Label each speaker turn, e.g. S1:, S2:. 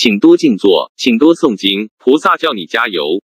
S1: 请多静坐请多诵经菩萨叫你加油。